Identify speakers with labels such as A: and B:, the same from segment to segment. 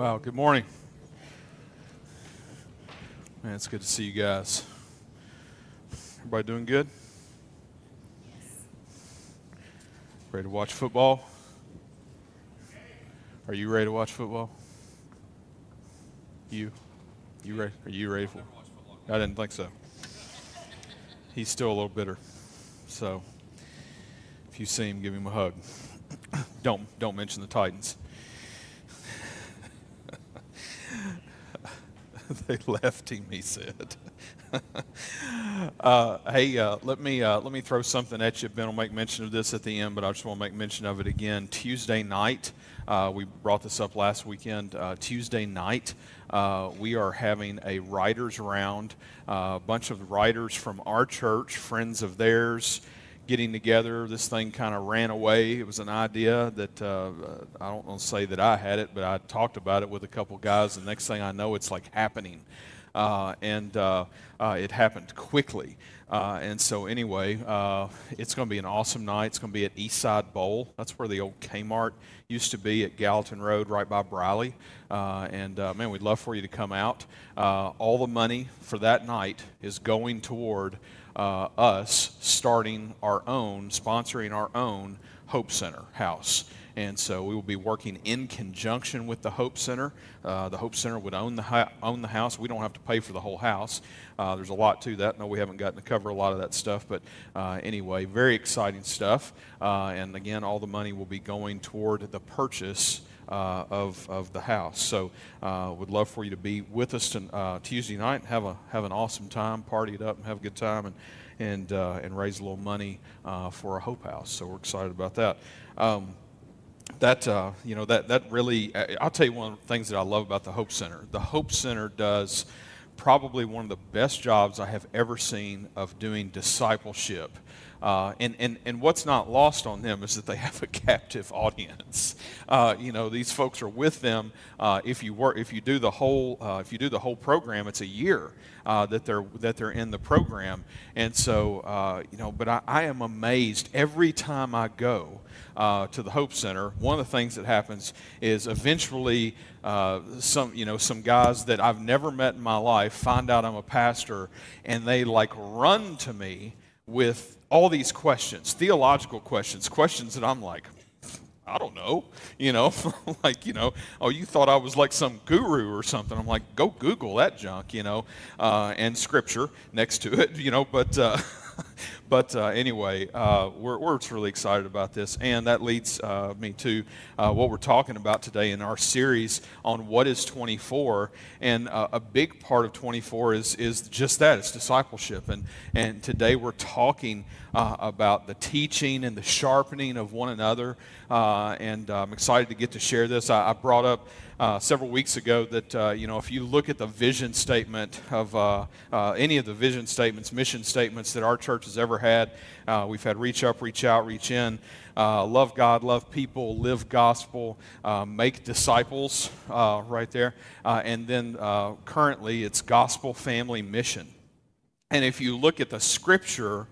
A: Wow, good morning. Man, it's good to see you guys. Everybody doing good? Ready to watch football? Are you ready to watch football? You? You ready? Are you ready for? I didn't think so. He's still a little bitter. So, if you see him, give him a hug. don't don't mention the Titans. they left him, he said. uh, hey, uh, let me uh, let me throw something at you. Ben will make mention of this at the end, but I just want to make mention of it again. Tuesday night, uh, we brought this up last weekend. Uh, Tuesday night, uh, we are having a writers round. a bunch of writers from our church, friends of theirs getting together. This thing kind of ran away. It was an idea that uh, I don't want to say that I had it, but I talked about it with a couple guys. The next thing I know, it's like happening. Uh, and uh, uh it happened quickly. Uh, and so, anyway, uh, it's going to be an awesome night. It's going to be at Eastside Bowl. That's where the old Kmart used to be at Gallatin Road, right by Briley. and man, we'd love for you to come out. all the money for that night is going toward uh, us starting our own, sponsoring our own Hope Center house. And so we will be working in conjunction with the Hope Center. Uh, the Hope Center would own the, own the house. We don't have to pay for the whole house. Uh, there's a lot to that. No, we haven't gotten to cover a lot of that stuff. But uh, anyway, very exciting stuff. Uh, and again, all the money will be going toward the purchase uh, of, of the house. So, uh, would love for you to be with us to, uh, Tuesday night. Have a have an awesome time, party it up, and have a good time, and and uh, and raise a little money uh, for a Hope House. So we're excited about that. Um, that uh, you know that that really I'll tell you one of the things that I love about the Hope Center. The Hope Center does probably one of the best jobs I have ever seen of doing discipleship uh, and, and, and what's not lost on them is that they have a captive audience. Uh, you know, these folks are with them. Uh, if you work, if you do the whole, uh, if you do the whole program, it's a year uh, that they're that they're in the program. And so, uh, you know, but I, I, am amazed every time I go to the Hope Center. One of the things that happens is eventually some, you know, some guys that I've never met in my life find out I'm a pastor, and they like run to me with all these questions, theological questions, questions that I'm like, I don't know, you know, like, you know, oh, you thought I was like some guru or something. I'm like, go Google that junk, you know, uh, and scripture next to it, you know, but, uh, but uh, anyway, uh, we're, we're really excited about this. And that leads uh, me to uh, what we're talking about today in our series on what is 24. And uh, a big part of 24 is, is just that it's discipleship. And, and today we're talking uh, about the teaching and the sharpening of one another. and I'm excited to get to share this. I, I brought up uh, several weeks ago that uh, you know if you look at the vision statement of uh, uh any of the vision statements, mission statements that our church has ever had, uh, we've had reach up, reach out, reach in, uh, love God, love people, live gospel, make disciples, right there, and then currently it's gospel family mission. And if you look at the scripture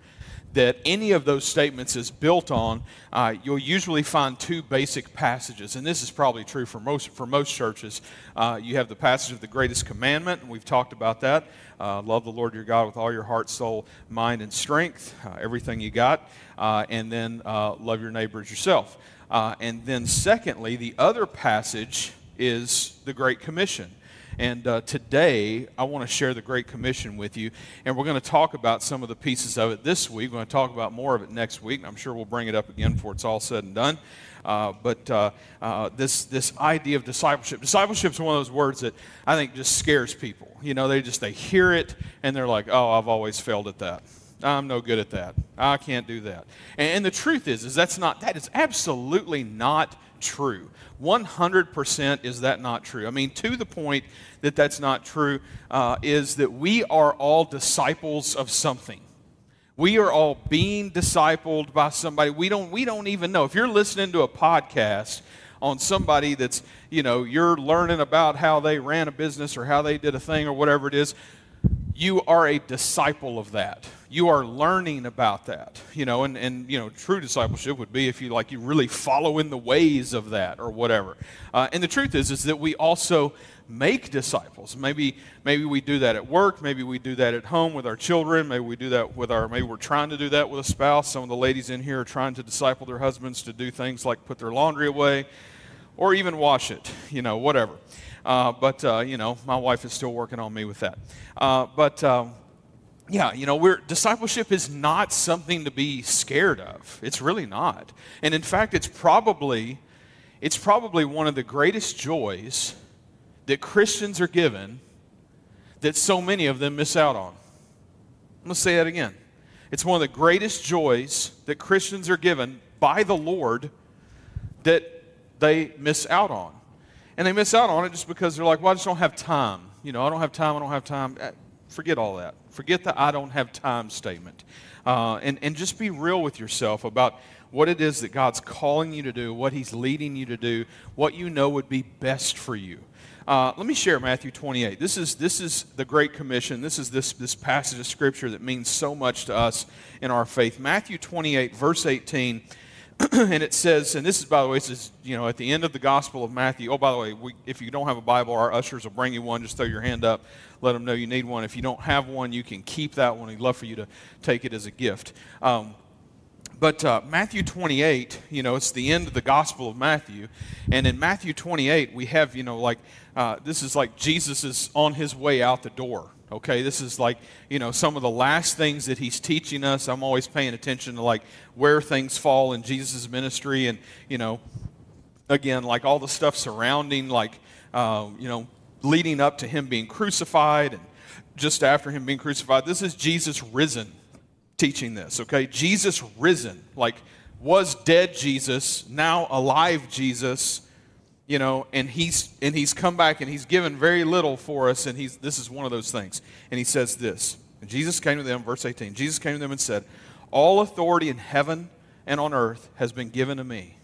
A: that any of those statements is built on, uh, you'll usually find two basic passages. And this is probably true for most, for most churches. Uh, you have the passage of the greatest commandment, and we've talked about that. Uh, love the Lord your God with all your heart, soul, mind, and strength, uh, everything you got. Uh, and then uh, love your neighbor as yourself. and then, secondly, the other passage is the Great Commission. And uh, today, I want to share the Great Commission with you. And we're going to talk about some of the pieces of it this week. We're going to talk about more of it next week. And I'm sure we'll bring it up again before it's all said and done. Uh, but uh, uh, this, this idea of discipleship discipleship is one of those words that i think just scares people you know they just they hear it and they're like oh i've always failed at that i'm no good at that i can't do that and, and the truth is is that's not that is absolutely not true 100% is that not true. I mean, to the point that that's not true uh, is that we are all disciples of something. We are all being discipled by somebody. We don't, we don't even know. If you're listening to a podcast on somebody that's, you know, you're learning about how they ran a business or how they did a thing or whatever it is, you are a disciple of that. You are learning about that, you know, and, and you know, true discipleship would be if you like you really follow in the ways of that or whatever. Uh, and the truth is, is that we also make disciples. Maybe maybe we do that at work. Maybe we do that at home with our children. Maybe we do that with our. Maybe we're trying to do that with a spouse. Some of the ladies in here are trying to disciple their husbands to do things like put their laundry away, or even wash it. You know, whatever. Uh, but, uh, you know, my wife is still working on me with that. Uh, but, um, yeah, you know, we're, discipleship is not something to be scared of. It's really not. And in fact, it's probably, it's probably one of the greatest joys that Christians are given that so many of them miss out on. I'm going to say that again. It's one of the greatest joys that Christians are given by the Lord that they miss out on and they miss out on it just because they're like, well, I just don't have time. You know, I don't have time, I don't have time. Uh, forget all that. Forget the I don't have time statement. Uh, and, and just be real with yourself about what it is that God's calling you to do, what He's leading you to do, what you know would be best for you. Uh, let me share Matthew 28. This is, this is the Great Commission. This is this, this passage of Scripture that means so much to us in our faith. Matthew 28, verse 18 and it says, and this is, by the way, this is, you know, at the end of the Gospel of Matthew. Oh, by the way, we, if you don't have a Bible, our ushers will bring you one. Just throw your hand up, let them know you need one. If you don't have one, you can keep that one. We'd love for you to take it as a gift. Um, but uh, Matthew 28, you know, it's the end of the Gospel of Matthew. And in Matthew 28, we have, you know, like, uh, this is like Jesus is on his way out the door. Okay, this is like, you know, some of the last things that he's teaching us. I'm always paying attention to like where things fall in Jesus' ministry and, you know, again, like all the stuff surrounding, like, uh, you know, leading up to him being crucified and just after him being crucified. This is Jesus risen teaching this, okay? Jesus risen, like was dead Jesus, now alive Jesus you know and he's and he's come back and he's given very little for us and he's this is one of those things. And he says this. And jesus came to them verse 18 jesus came to them and said all authority in heaven and on earth has been given to me.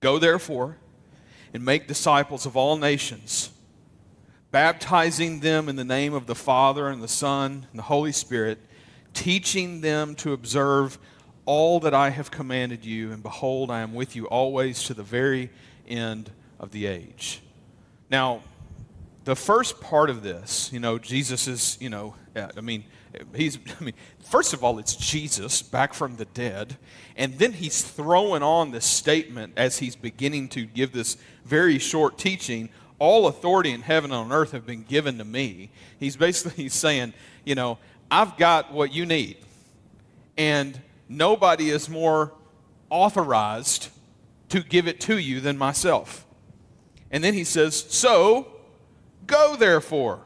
A: Go therefore and make disciples of all nations baptizing them in the name of the father and the son and the holy spirit teaching them to observe all that i have commanded you. And behold i am with you always to the very end of the age. Now, the first part of this, you know, Jesus is, you know, I mean, he's, I mean, first of all, it's Jesus back from the dead. And then he's throwing on this statement as he's beginning to give this very short teaching all authority in heaven and on earth have been given to me. He's basically saying, you know, I've got what you need. And nobody is more authorized to give it to you than myself. And then he says, So go therefore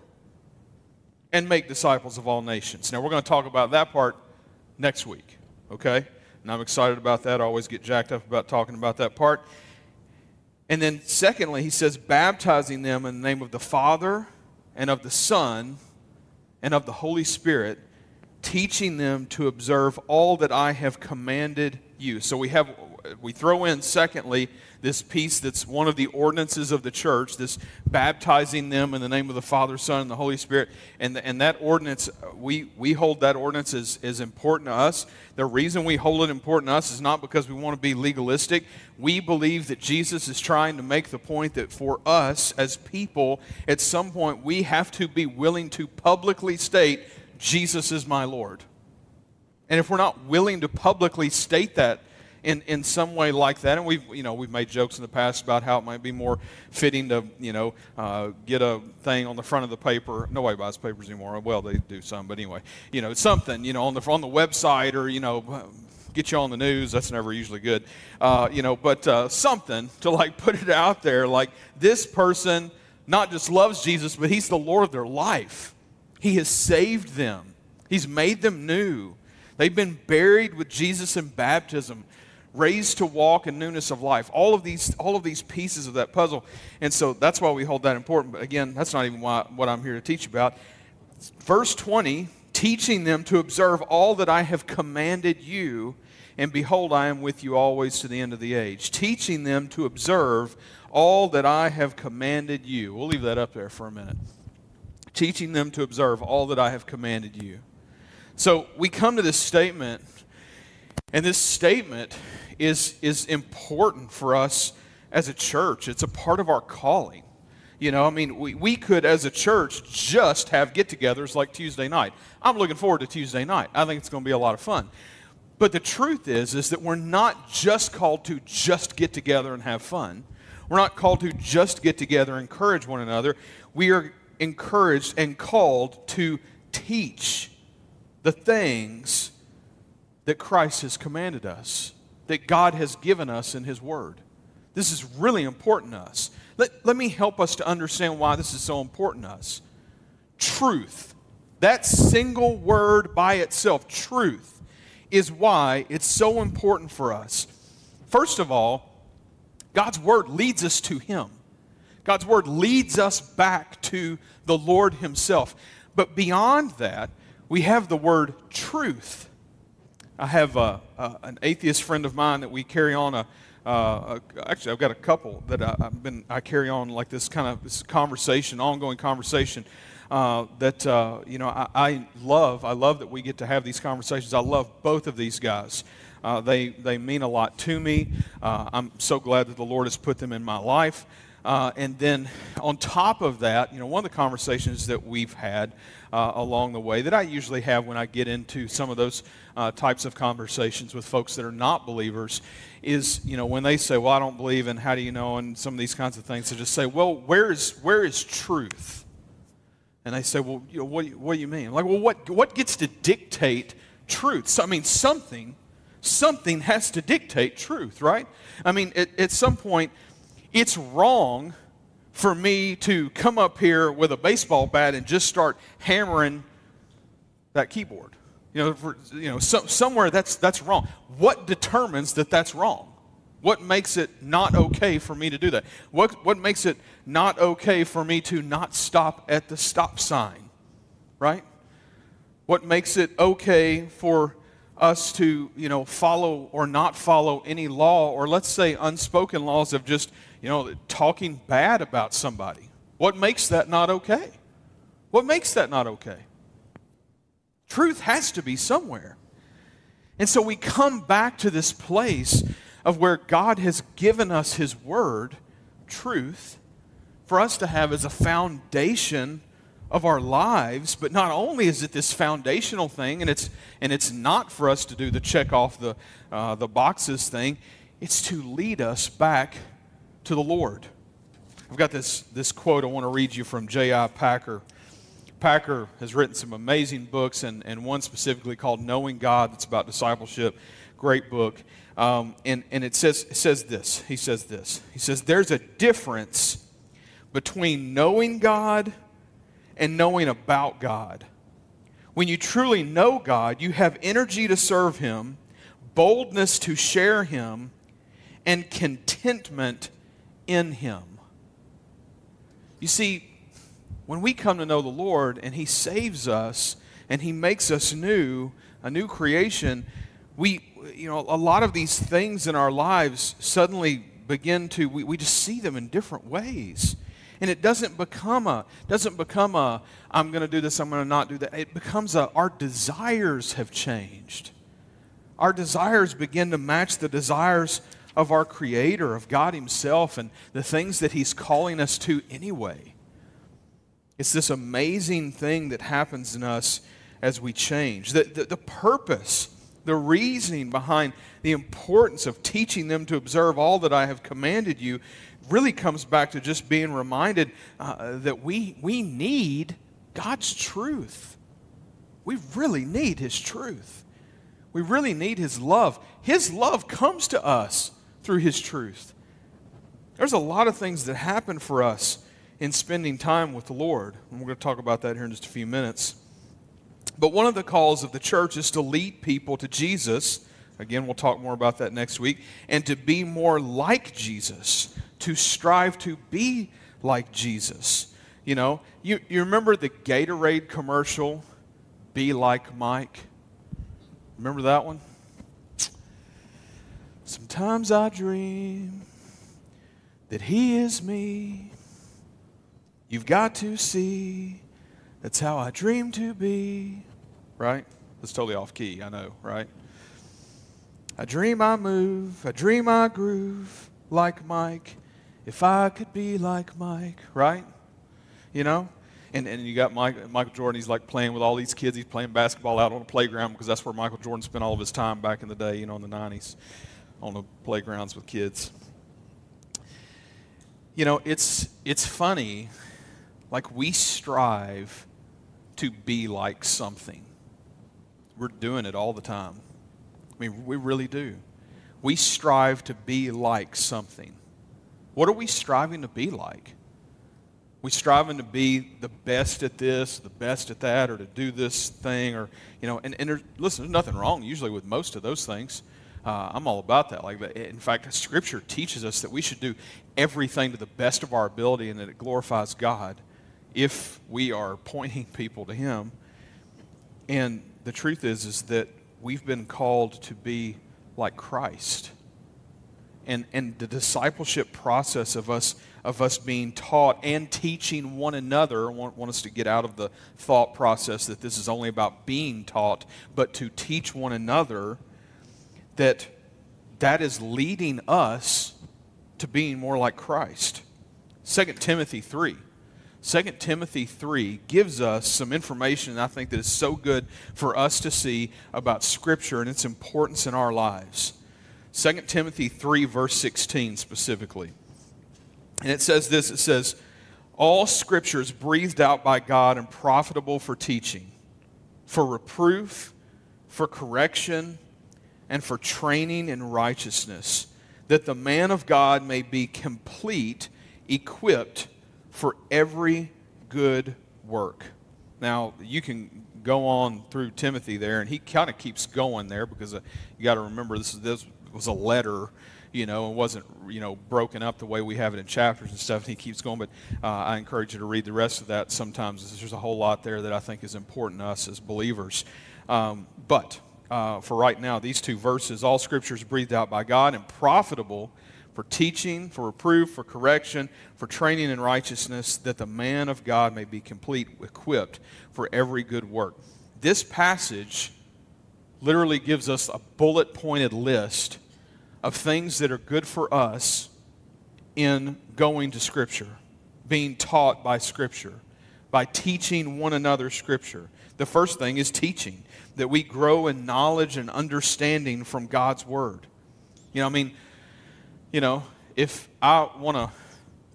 A: and make disciples of all nations. Now we're going to talk about that part next week, okay? And I'm excited about that. I always get jacked up about talking about that part. And then, secondly, he says, baptizing them in the name of the Father and of the Son and of the Holy Spirit, teaching them to observe all that I have commanded you. So we have we throw in, secondly, this piece that's one of the ordinances of the church, this baptizing them in the name of the Father, Son, and the Holy Spirit. And, and that ordinance, we, we hold that ordinance as, as important to us. The reason we hold it important to us is not because we want to be legalistic. We believe that Jesus is trying to make the point that for us as people, at some point, we have to be willing to publicly state, Jesus is my Lord. And if we're not willing to publicly state that, in, in some way like that. And we've, you know, we've made jokes in the past about how it might be more fitting to, you know, uh, get a thing on the front of the paper. Nobody buys papers anymore. Well, they do some, but anyway, you know, something, you know, on the, on the website or, you know, get you on the news. That's never usually good, uh, you know, but uh, something to like put it out there like this person not just loves Jesus, but he's the Lord of their life. He has saved them, he's made them new. They've been buried with Jesus in baptism raised to walk in newness of life. All of these, all of these pieces of that puzzle. And so that's why we hold that important. But again, that's not even why, what I'm here to teach about. Verse 20, teaching them to observe all that I have commanded you, and behold, I am with you always to the end of the age. Teaching them to observe all that I have commanded you. We'll leave that up there for a minute teaching them to observe all that I have commanded you. So we come to this statement, and this statement is, is important for us as a church. It's a part of our calling. You know, I mean, we, we could, as a church, just have get togethers like Tuesday night. I'm looking forward to Tuesday night. I think it's going to be a lot of fun. But the truth is, is that we're not just called to just get together and have fun. We're not called to just get together and encourage one another. We are encouraged and called to teach the things that Christ has commanded us, that God has given us in His Word. This is really important to us. Let, let me help us to understand why this is so important to us. Truth, that single word by itself, truth, is why it's so important for us. First of all, God's Word leads us to Him. God's Word leads us back to the Lord Himself. But beyond that, we have the word truth. I have a, a, an atheist friend of mine that we carry on a, uh, actually, I've got a couple that I, have been I carry on like this kind of this conversation, ongoing conversation. Uh, that uh, you know I, I, love. I love that we get to have these conversations. I love both of these guys. Uh, they they mean a lot to me. Uh, I'm so glad that the Lord has put them in my life. Uh, and then on top of that, you know, one of the conversations that we've had uh, along the way that I usually have when I get into some of those uh, types of conversations with folks that are not believers is, you know, when they say, well, I don't believe and how do you know, and some of these kinds of things, to just say, well, where is, where is truth? And they say, well, you know, what, what do you mean? I'm like, well, what, what gets to dictate truth? So, I mean, something, something has to dictate truth, right? I mean, at, at some point, it's wrong for me to come up here with a baseball bat and just start hammering that keyboard. You know, for, you know so, somewhere that's, that's wrong. What determines that that's wrong? What makes it not okay for me to do that? What, what makes it not okay for me to not stop at the stop sign? Right? What makes it okay for us to, you know, follow or not follow any law, or let's say unspoken laws of just, you know, talking bad about somebody. What makes that not okay? What makes that not okay? Truth has to be somewhere. And so we come back to this place of where God has given us His Word, truth, for us to have as a foundation of our lives, but not only is it this foundational thing, and it's, and it's not for us to do the check off the, uh, the boxes thing, it's to lead us back to the Lord. I've got this, this quote I want to read you from J.I. Packer. Packer has written some amazing books, and, and one specifically called Knowing God that's about discipleship. Great book. Um, and and it, says, it says this. He says this. He says, There's a difference between knowing God and knowing about God. When you truly know God, you have energy to serve Him, boldness to share Him, and contentment in Him. You see, when we come to know the Lord and He saves us and He makes us new, a new creation, we, you know, a lot of these things in our lives suddenly begin to, we, we just see them in different ways. And it doesn't become a doesn't become a i'm going to do this i'm going to not do that. It becomes a our desires have changed. Our desires begin to match the desires of our creator of god himself and the things that he's calling us to anyway it's this amazing thing that happens in us as we change the, the, the purpose the reasoning behind the importance of teaching them to observe all that I have commanded you really comes back to just being reminded uh, that we, we need God's truth. We really need His truth. We really need His love. His love comes to us through His truth. There's a lot of things that happen for us in spending time with the Lord. And we're going to talk about that here in just a few minutes. But one of the calls of the church is to lead people to Jesus. Again, we'll talk more about that next week. And to be more like Jesus to strive to be like Jesus. You know, you, you remember the Gatorade commercial, Be Like Mike? Remember that one? Sometimes I dream that he is me. You've got to see That's how I dream to be. Right? That's totally off key, I know, right? I dream I move, I dream I groove like Mike. If I could be like Mike, right? You know? And, and you got Mike, Michael Jordan, he's like playing with all these kids. He's playing basketball out on the playground because that's where Michael Jordan spent all of his time back in the day, you know, in the 90s, on the playgrounds with kids. You know, it's, it's funny, like we strive to be like something. We're doing it all the time. I mean, we really do. We strive to be like something. What are we striving to be like? We striving to be the best at this, the best at that, or to do this thing, or you know. And, and there's, listen, there's nothing wrong usually with most of those things. Uh, I'm all about that. Like, in fact, Scripture teaches us that we should do everything to the best of our ability, and that it glorifies God if we are pointing people to Him. And the truth is, is that we've been called to be like Christ. And, and the discipleship process of us of us being taught and teaching one another. I want, want us to get out of the thought process that this is only about being taught, but to teach one another that that is leading us to being more like Christ. 2 Timothy 3 2 Timothy 3 gives us some information I think that is so good for us to see about Scripture and its importance in our lives. 2 Timothy 3, verse 16 specifically. And it says this it says, All Scripture is breathed out by God and profitable for teaching, for reproof, for correction, and for training in righteousness, that the man of God may be complete, equipped for every good work. Now, you can go on through Timothy there, and he kind of keeps going there because uh, you got to remember this, is, this was a letter, you know, it wasn't, you know, broken up the way we have it in chapters and stuff. And he keeps going, but uh, I encourage you to read the rest of that sometimes. There's a whole lot there that I think is important to us as believers. Um, but uh, for right now, these two verses, all scripture is breathed out by God and profitable for teaching, for reproof, for correction, for training in righteousness, that the man of God may be complete, equipped for every good work. This passage literally gives us a bullet pointed list of things that are good for us in going to Scripture, being taught by Scripture, by teaching one another Scripture. The first thing is teaching, that we grow in knowledge and understanding from God's Word. You know, I mean, you know, if I want to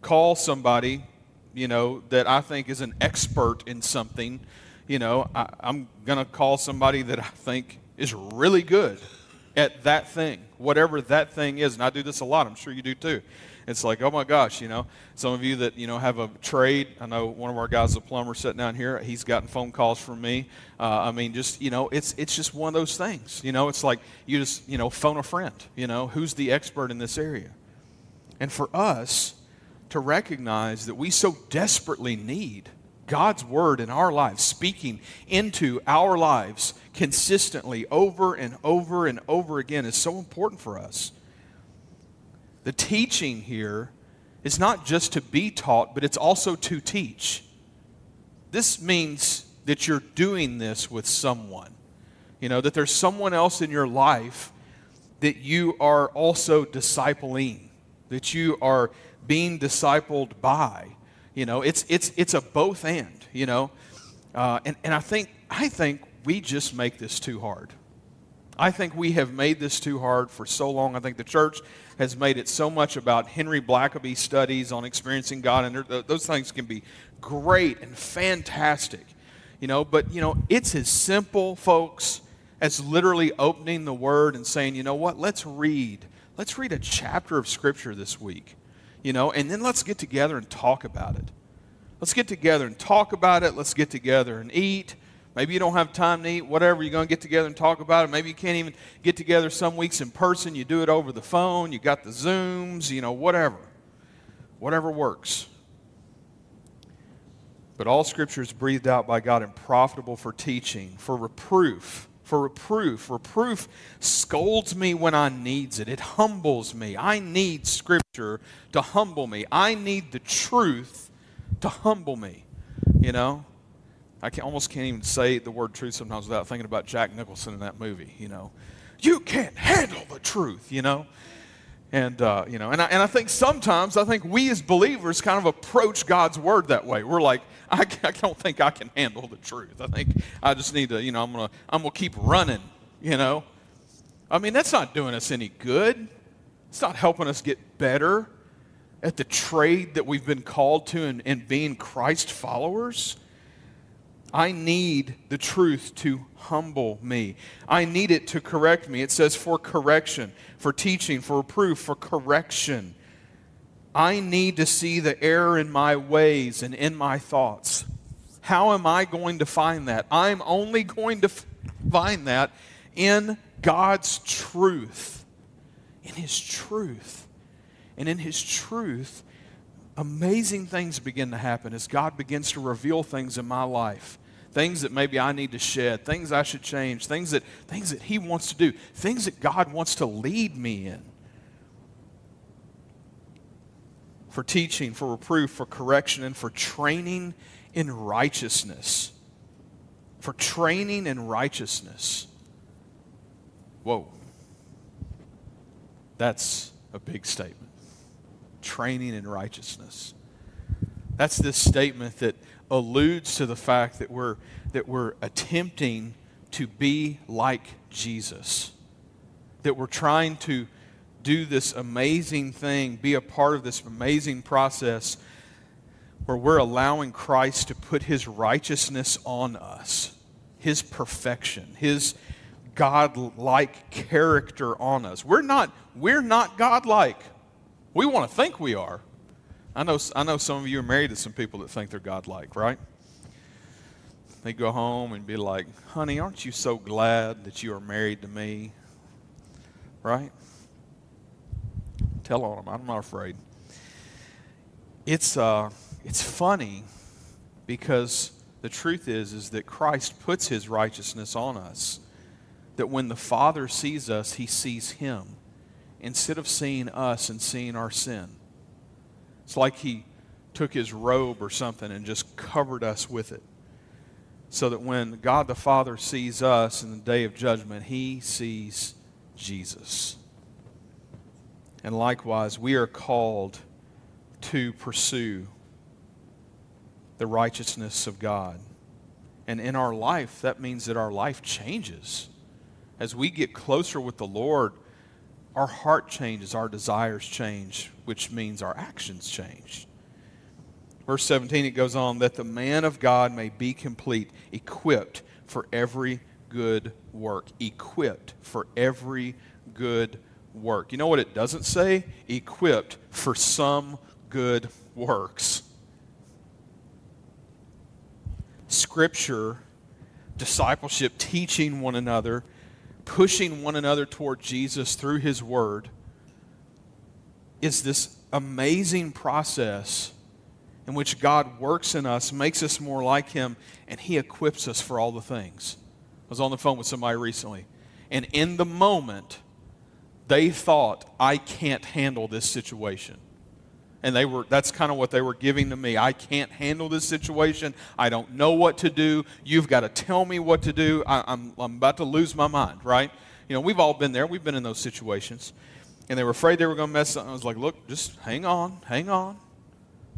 A: call somebody, you know, that I think is an expert in something, you know, I, am going to call somebody that I think is really good at that thing, whatever that thing is. And I do this a lot. I'm sure you do too. It's like, oh my gosh, you know, some of you that, you know, have a trade. I know one of our guys, a plumber sitting down here, he's gotten phone calls from me. Uh, I mean, just, you know, it's, it's just one of those things. You know, it's like you just, you know, phone a friend, you know, who's the expert in this area? And for us to recognize that we so desperately need God's word in our lives, speaking into our lives consistently over and over and over again, is so important for us. The teaching here is not just to be taught, but it's also to teach. This means that you're doing this with someone. You know, that there's someone else in your life that you are also discipling, that you are being discipled by. You know, it's, it's, it's a both and, you know. Uh, and, and I think, I think we just make this too hard. I think we have made this too hard for so long. I think the church has made it so much about Henry Blackaby studies on experiencing God, and those things can be great and fantastic, you know. But you know, it's as simple, folks, as literally opening the Word and saying, you know what? Let's read. Let's read a chapter of Scripture this week, you know, and then let's get together and talk about it. Let's get together and talk about it. Let's get together and eat. Maybe you don't have time to eat, whatever. You're going to get together and talk about it. Maybe you can't even get together some weeks in person. You do it over the phone. You got the Zooms, you know, whatever. Whatever works. But all scripture is breathed out by God and profitable for teaching, for reproof. For reproof. Reproof scolds me when I needs it. It humbles me. I need scripture to humble me. I need the truth to humble me. You know? I can, almost can't even say the word truth sometimes without thinking about Jack Nicholson in that movie, you know. You can't handle the truth, you know. And, uh, you know, and I, and I think sometimes, I think we as believers kind of approach God's word that way. We're like, I, I don't think I can handle the truth. I think I just need to, you know, I'm going to I'm gonna keep running, you know. I mean, that's not doing us any good. It's not helping us get better at the trade that we've been called to and, in being Christ followers. I need the truth to humble me. I need it to correct me. It says for correction, for teaching, for reproof, for correction. I need to see the error in my ways and in my thoughts. How am I going to find that? I'm only going to find that in God's truth. In His truth. And in His truth, amazing things begin to happen as God begins to reveal things in my life. Things that maybe I need to shed, things I should change, things that, things that He wants to do, things that God wants to lead me in. For teaching, for reproof, for correction, and for training in righteousness. For training in righteousness. Whoa. That's a big statement training in righteousness. That's this statement that alludes to the fact that we're, that we're attempting to be like Jesus, that we're trying to do this amazing thing, be a part of this amazing process where we're allowing Christ to put his righteousness on us, his perfection, his God-like character on us. We're not, we're not God-like. We want to think we are. I know, I know some of you are married to some people that think they're godlike, right? They go home and be like, honey, aren't you so glad that you are married to me? Right? Tell on them. I'm not afraid. It's, uh, it's funny because the truth is, is that Christ puts his righteousness on us. That when the Father sees us, he sees him instead of seeing us and seeing our sin. It's like he took his robe or something and just covered us with it. So that when God the Father sees us in the day of judgment, he sees Jesus. And likewise, we are called to pursue the righteousness of God. And in our life, that means that our life changes. As we get closer with the Lord, our heart changes, our desires change, which means our actions change. Verse 17, it goes on that the man of God may be complete, equipped for every good work. Equipped for every good work. You know what it doesn't say? Equipped for some good works. Scripture, discipleship, teaching one another pushing one another toward Jesus through His Word is this amazing process in which God works in us, makes us more like Him, and He equips us for all the things. I was on the phone with somebody recently, and in the moment, they thought, I can't handle this situation. And they were that's kind of what they were giving to me. I can't handle this situation. I don't know what to do. You've got to tell me what to do. I, I'm, I'm about to lose my mind right? You know we've all been there. We've been in those situations. And they were afraid they were going to mess up. I was like look just hang on hang on.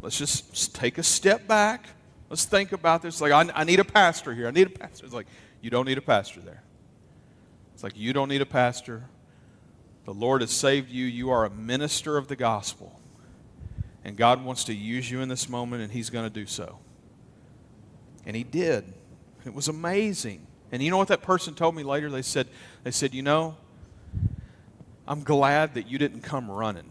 A: Let's just, take a step back. Let's think about this. Like I, I need a pastor here. I need a pastor. It's like you don't need a pastor there. It's like you don't need a pastor the lord has saved you you are a minister of the gospel and God wants to use you in this moment, and He's going to do so. And He did. It was amazing. And you know what that person told me later? They said, they said, you know, I'm glad that you didn't come running.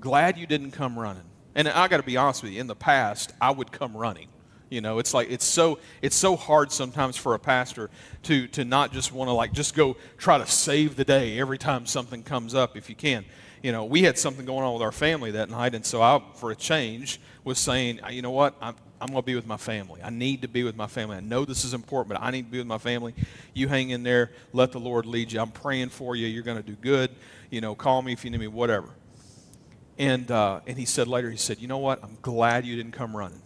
A: Glad you didn't come running. And I got to be honest with you, in the past, I would come running. You know, it's like it's so it's so hard sometimes for a pastor to to not just want to like just go try to save the day every time something comes up if you can you know, we had something going on with our family that night, and so I, for a change, was saying, you know what, I'm, I'm going to be with my family. I need to be with my family. I know this is important, but I need to be with my family. You hang in there. Let the Lord lead you. I'm praying for you. You're going to do good. You know, call me if you need me, whatever. And, uh, and he said later, he said, you know what, I'm glad you didn't come running.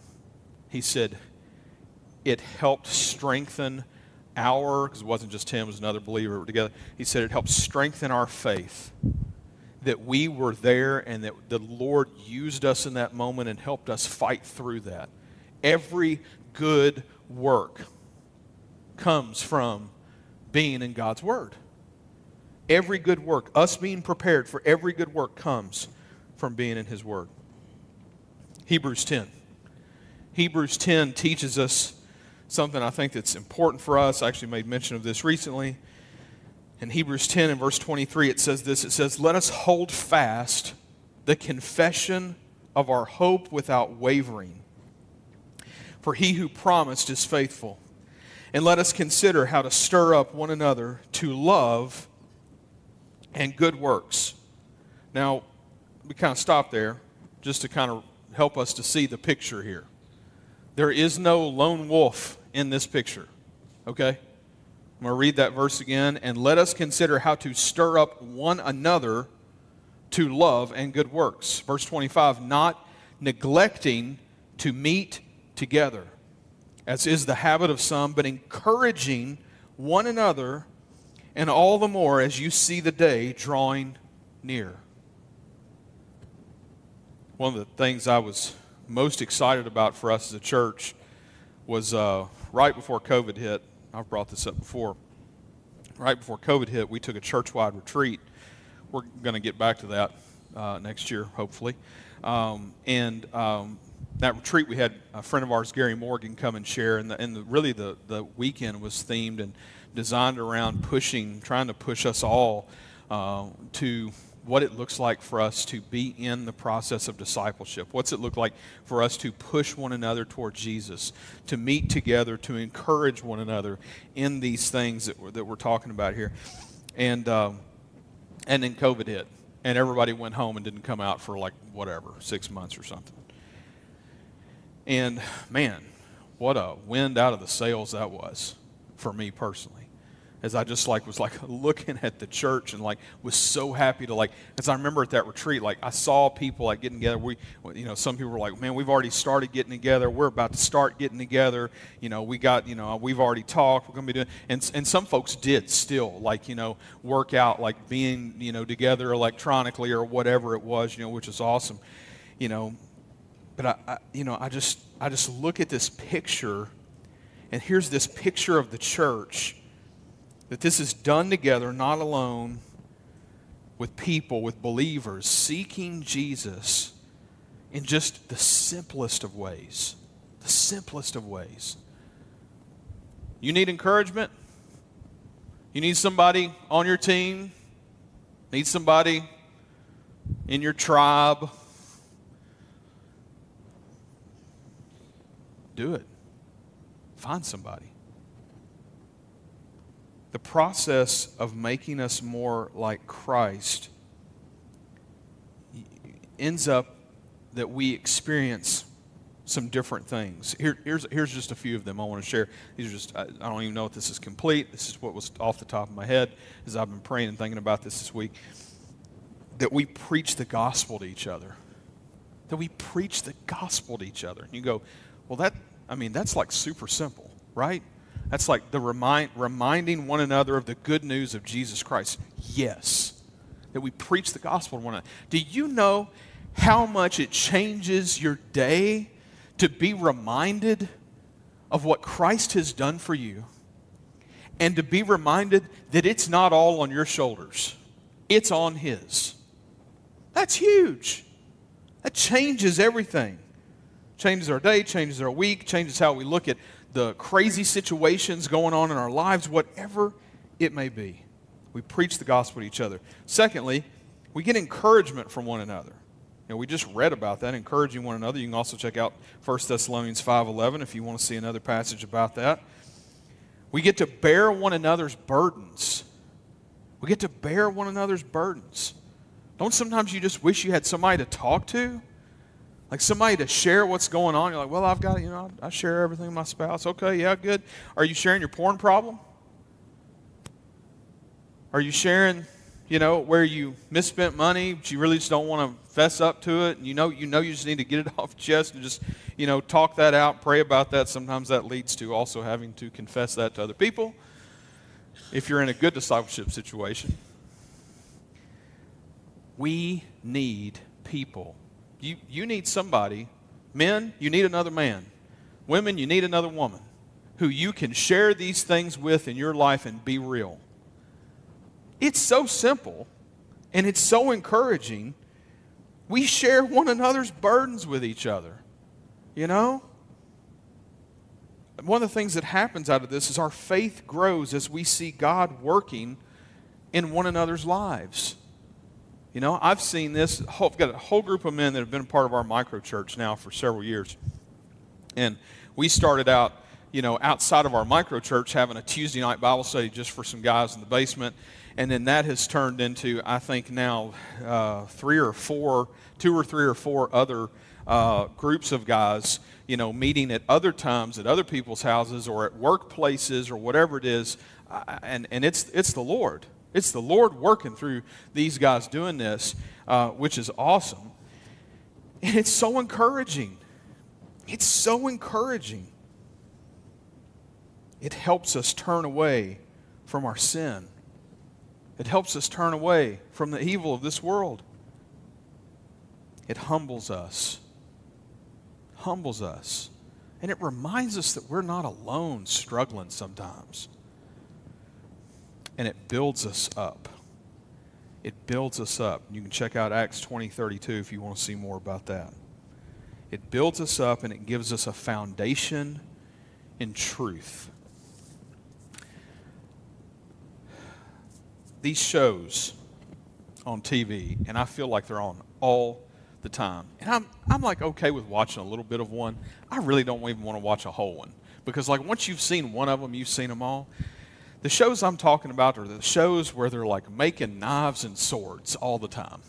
A: He said, it helped strengthen our, because it wasn't just him, it was another believer together. He said it helped strengthen our faith that we were there and that the Lord used us in that moment and helped us fight through that. Every good work comes from being in God's Word. Every good work, us being prepared for every good work, comes from being in His Word. Hebrews 10. Hebrews 10 teaches us something I think that's important for us. I actually made mention of this recently. In Hebrews 10 and verse 23, it says this it says, Let us hold fast the confession of our hope without wavering. For he who promised is faithful. And let us consider how to stir up one another to love and good works. Now, we kind of stop there just to kind of help us to see the picture here. There is no lone wolf in this picture, okay? I'm going to read that verse again. And let us consider how to stir up one another to love and good works. Verse 25, not neglecting to meet together, as is the habit of some, but encouraging one another, and all the more as you see the day drawing near. One of the things I was most excited about for us as a church was uh, right before COVID hit. I've brought this up before. Right before COVID hit, we took a church wide retreat. We're going to get back to that uh, next year, hopefully. Um, and um, that retreat, we had a friend of ours, Gary Morgan, come and share. And, the, and the, really, the, the weekend was themed and designed around pushing, trying to push us all uh, to what it looks like for us to be in the process of discipleship. What's it look like for us to push one another toward Jesus, to meet together, to encourage one another in these things that we're, that we're talking about here. And, um, and then COVID hit, and everybody went home and didn't come out for like whatever, six months or something. And man, what a wind out of the sails that was for me personally as I just like was like looking at the church and like was so happy to like as I remember at that retreat like I saw people like getting together. We you know some people were like man we've already started getting together. We're about to start getting together. You know we got you know we've already talked. We're going to be doing and and some folks did still like you know work out like being you know together electronically or whatever it was you know which is awesome you know. But I, I you know I just I just look at this picture and here's this picture of the church that this is done together, not alone, with people, with believers, seeking Jesus in just the simplest of ways. The simplest of ways. You need encouragement? You need somebody on your team? Need somebody in your tribe? Do it. Find somebody the process of making us more like Christ ends up that we experience some different things. Here, here's, here's just a few of them I want to share. These are just, I, I, don't even know if this is complete. This is what was off the top of my head as I've been praying and thinking about this this week. That we preach the gospel to each other. That we preach the gospel to each other. And you go, well, that, I mean, that's like super simple, right? That's like the remind, reminding one another of the good news of Jesus Christ. Yes. That we preach the gospel to one another. Do you know how much it changes your day to be reminded of what Christ has done for you and to be reminded that it's not all on your shoulders, it's on His? That's huge. That changes everything. Changes our day, changes our week, changes how we look at the crazy situations going on in our lives, whatever it may be. We preach the gospel to each other. Secondly, we get encouragement from one another. You know, we just read about that, encouraging one another. You can also check out 1 Thessalonians 5.11 if you want to see another passage about that. We get to bear one another's burdens. We get to bear one another's burdens. Don't sometimes you just wish you had somebody to talk to? Like somebody to share what's going on. You're like, well, I've got, you know, I share everything with my spouse. Okay, yeah, good. Are you sharing your porn problem? Are you sharing you know, where you misspent money, but you really just don't want to fess up to it, and you know, you know, you just need to get it off chest and just, you know, talk that out, pray about that. Sometimes that leads to also having to confess that to other people. If you're in a good discipleship situation, we need people. You, you need somebody. Men, you need another man. Women, you need another woman who you can share these things with in your life and be real. It's so simple and it's so encouraging. We share one another's burdens with each other. You know? One of the things that happens out of this is our faith grows as we see God working in one another's lives. You know, I've seen this. I've got a whole group of men that have been part of our micro church now for several years. And we started out, you know, outside of our micro church having a Tuesday night Bible study just for some guys in the basement. And then that has turned into, I think now, uh, three or four, two or three or four other uh, groups of guys, you know, meeting at other times at other people's houses or at workplaces or whatever it is. And, and it's, it's the Lord. It's the Lord working through these guys doing this, uh, which is awesome. And it's so encouraging. It's so encouraging. It helps us turn away from our sin. It helps us turn away from the evil of this world. It humbles us. Humbles us. And it reminds us that we're not alone struggling sometimes. And it builds us up. It builds us up. You can check out Acts 20 32 if you want to see more about that. It builds us up and it gives us a foundation in truth. These shows on TV, and I feel like they're on all the time. And I'm, I'm like okay with watching a little bit of one. I really don't even want to watch a whole one. Because, like, once you've seen one of them, you've seen them all. The shows I'm talking about are the shows where they're like making knives and swords all the time.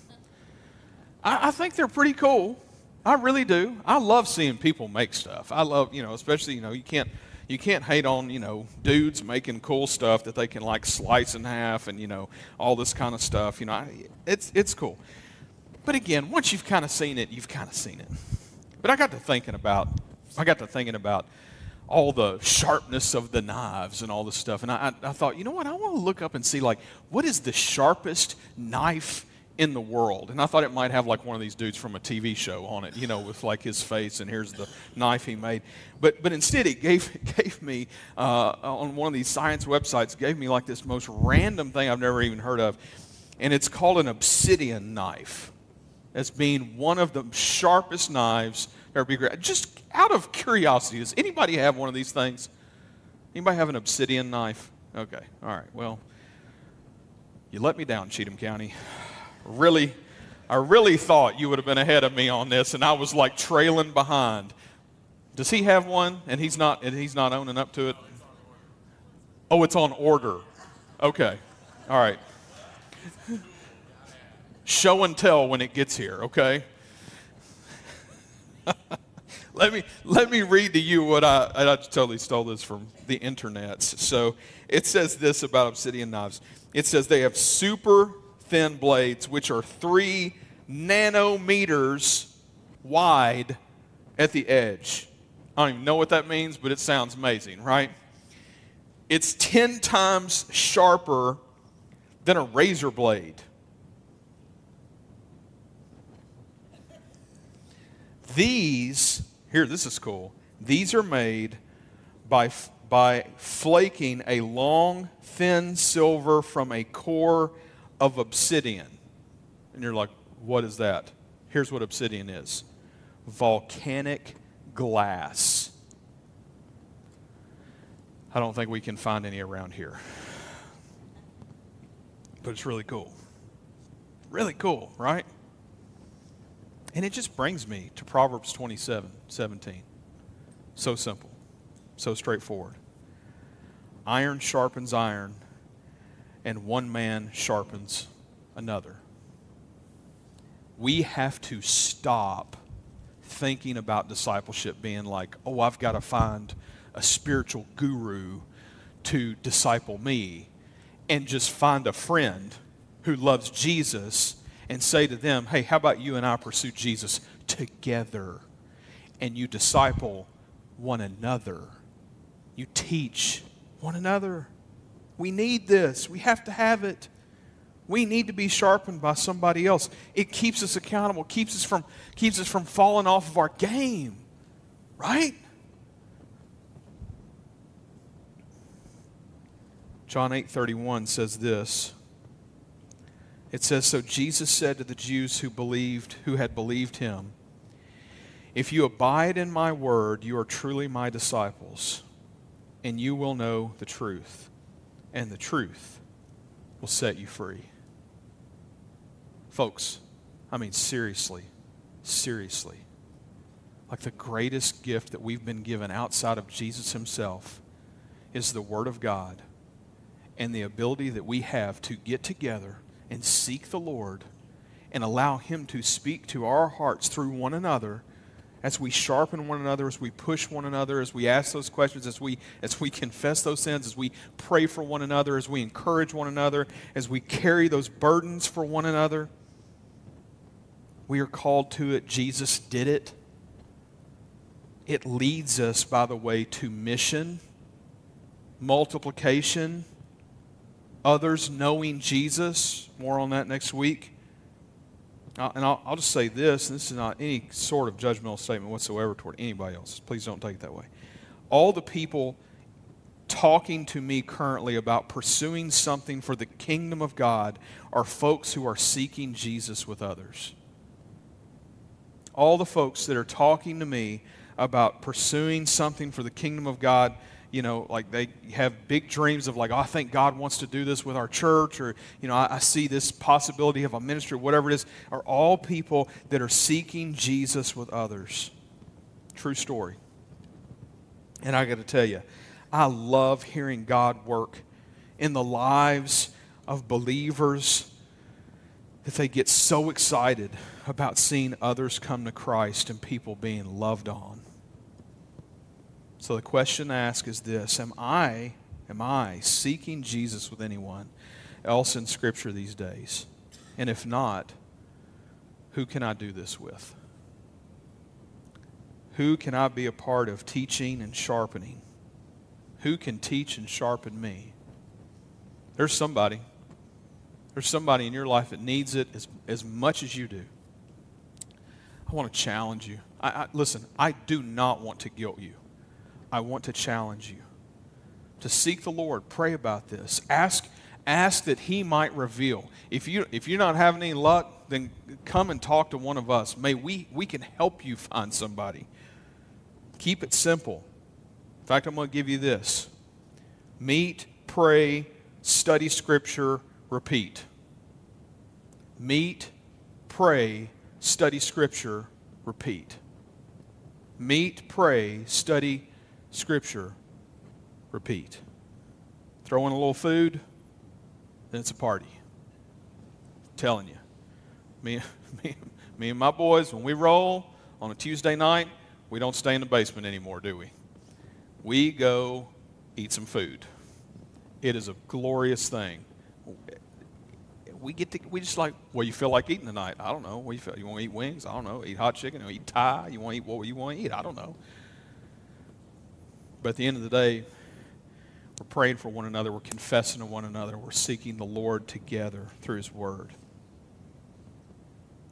A: I, I think they're pretty cool. I really do. I love seeing people make stuff. I love, you know, especially, you know, you can't you can't hate on, you know, dudes making cool stuff that they can like slice in half and, you know, all this kind of stuff. You know, it's it's cool. But again, once you've kind of seen it, you've kind of seen it. But I got to thinking about I got to thinking about all the sharpness of the knives and all this stuff. And I, I, thought, you know what? I want to look up and see, like, what is the sharpest knife in the world. And I thought it might have like one of these dudes from a TV show on it, you know, with like his face and here's the knife he made. But but instead it gave gave me uh, on one of these science websites gave me like this most random thing I've never even heard of, and it's called an obsidian knife. As being one of the sharpest knives ever be great. Just out of curiosity, does anybody have one of these things? Anybody have an obsidian knife? Okay, all right. Well, you let me down, Cheatham County really, I really thought you would have been ahead of me on this, and I was like trailing behind. Does he have one? And he's not. And he's not owning up to it. Oh, it's on order. Okay, all right. Show and tell when it gets here. Okay. Let me let me read to you what I I totally stole this from the internet. So it says this about obsidian knives. It says they have super thin blades, which are three nanometers wide at the edge. I don't even know what that means, but it sounds amazing, right? It's 10 times sharper than a razor blade. These, here, this is cool. These are made by, by flaking a long, thin silver from a core of obsidian. And you're like, what is that? Here's what obsidian is volcanic glass. I don't think we can find any around here. But it's really cool. Really cool, right? And it just brings me to Proverbs 27 17. So simple, so straightforward. Iron sharpens iron, and one man sharpens another. We have to stop thinking about discipleship being like, oh, I've got to find a spiritual guru to disciple me, and just find a friend who loves Jesus and say to them, hey, how about you and I pursue Jesus together? And you disciple one another. You teach one another. We need this. We have to have it. We need to be sharpened by somebody else. It keeps us accountable, keeps us from, keeps us from falling off of our game. Right? John 8:31 says this. It says so Jesus said to the Jews who believed who had believed him, if you abide in my word, you are truly my disciples, and you will know the truth, and the truth will set you free. Folks, I mean seriously, seriously. Like the greatest gift that we've been given outside of Jesus himself is the word of God and the ability that we have to get together and seek the Lord and allow Him to speak to our hearts through one another as we sharpen one another, as we push one another, as we ask those questions, as we, as we confess those sins, as we pray for one another, as we encourage one another, as we carry those burdens for one another. We are called to it. Jesus did it. It leads us, by the way, to mission, multiplication, others knowing Jesus. More on that next week. Uh, and I'll, I'll, just say this, this is not any sort of judgmental statement whatsoever toward anybody else. Please don't take it that way. All the people talking to me currently about pursuing something for the kingdom of God are folks who are seeking Jesus with others. All the folks that are talking to me about pursuing something for the kingdom of God you know, like they have big dreams of like, oh, I think God wants to do this with our church, or, you know, I, I, see this possibility of a ministry, whatever it is, are all people that are seeking Jesus with others. True story. And I got to tell you, I love hearing God work in the lives of believers that they get so excited about seeing others come to Christ and people being loved on. So the question asked is this Am I, am I seeking Jesus with anyone else in Scripture these days? And if not, who can I do this with? Who can I be a part of teaching and sharpening? Who can teach and sharpen me? There's somebody. There's somebody in your life that needs it as, as much as you do. I want to challenge you. I, I, listen, I do not want to guilt you. I want to challenge you to seek the Lord. Pray about this. Ask, ask that He might reveal. If, you, if you're not having any luck, then come and talk to one of us. May we, we can help you find somebody. Keep it simple. In fact, I'm going to give you this meet, pray, study Scripture, repeat. Meet, pray, study Scripture, repeat. Meet, pray, study Scripture, repeat. Throw in a little food, then it's a party. I'm telling you. Me, me, me and my boys, when we roll on a Tuesday night, we don't stay in the basement anymore, do we? We go eat some food. It is a glorious thing. We get to, we just like, well, you feel like eating tonight? I don't know. What you feel? You want to eat wings? I don't know. Eat hot chicken? You eat Thai? You want to eat what you want to eat? I don't know. But at the end of the day, we're praying for one another, we're confessing to one another, we're seeking the Lord together through His Word.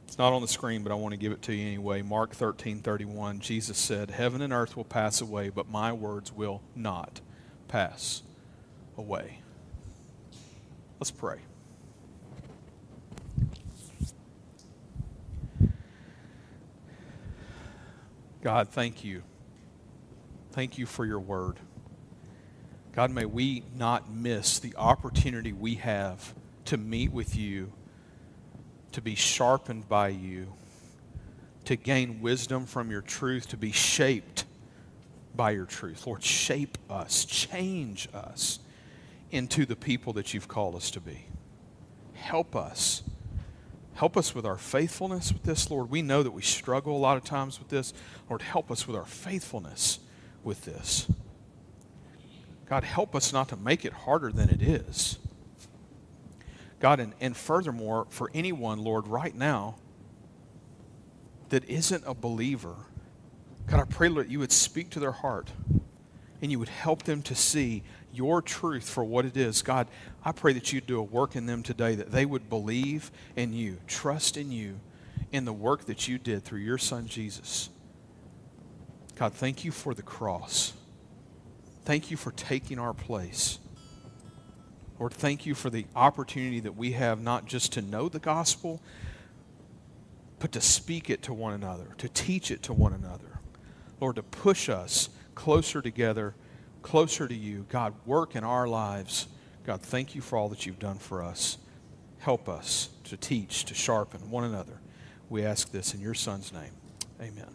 A: It's not on the screen, but I want to give it to you anyway. Mark 13 31, Jesus said, Heaven and earth will pass away, but my words will not pass away. Let's pray. God, thank you Thank you for your word. God, may we not miss the opportunity we have to meet with you, to be sharpened by you, to gain wisdom from your truth, to be shaped by your truth. Lord, shape us, change us into the people that you've called us to be. Help us. Help us with our faithfulness with this, Lord. We know that we struggle a lot of times with this. Lord, help us with our faithfulness with this. God, help us not to make it harder than it is. God, and, and furthermore, for anyone, Lord, right now that isn't a believer, God, I pray, Lord, you would speak to their heart and you would help them to see your truth for what it is. God, I pray that you'd do a work in them today, that they would believe in you, trust in you, in the work that you did through your son Jesus. God, thank you for the cross. Thank you for taking our place. Lord, thank you for the opportunity that we have not just to know the gospel, but to speak it to one another, to teach it to one another. Lord, to push us closer together, closer to you. God, work in our lives. God, thank you for all that you've done for us. Help us to teach, to sharpen one another. We ask this in your Son's name. Amen.